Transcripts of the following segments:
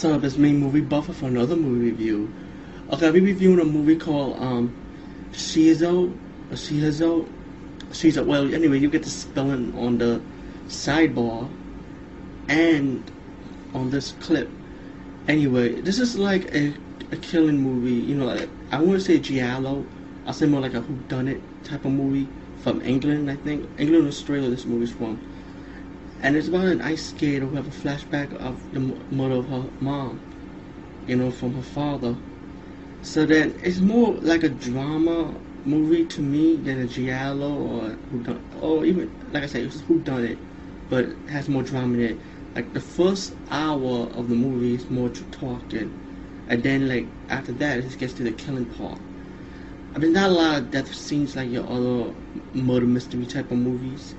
What's up? It's me, Movie Buffer, for another movie review. Okay, I'll be reviewing a movie called um, Shizo, or Shizo, Shizo. Well, anyway, you get the spelling on the sidebar and on this clip. Anyway, this is like a, a killing movie. You know, like, I wouldn't say giallo. I'll say more like a whodunit type of movie from England. I think England, Australia. This movie's from, and it's about an ice skater who have a flashback of the murder of her mom. You know, from her father. So then it's more like a drama movie to me than a giallo or who done or even like I said, it's who done it, but it has more drama in it. Like the first hour of the movie is more to talking, and then like after that it just gets to the killing part. I mean, not a lot of death scenes like your other murder mystery type of movies,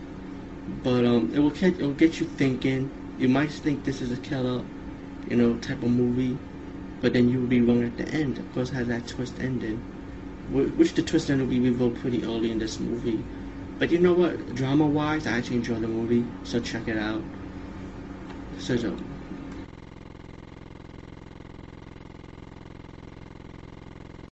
but um, it will catch, it will get you thinking. You might think this is a killer, you know, type of movie, but then you will be wrong at the end. Of course, has that twist ending, which the twist ending will be revealed pretty early in this movie. But you know what? Drama-wise, I actually enjoy the movie, so check it out. So,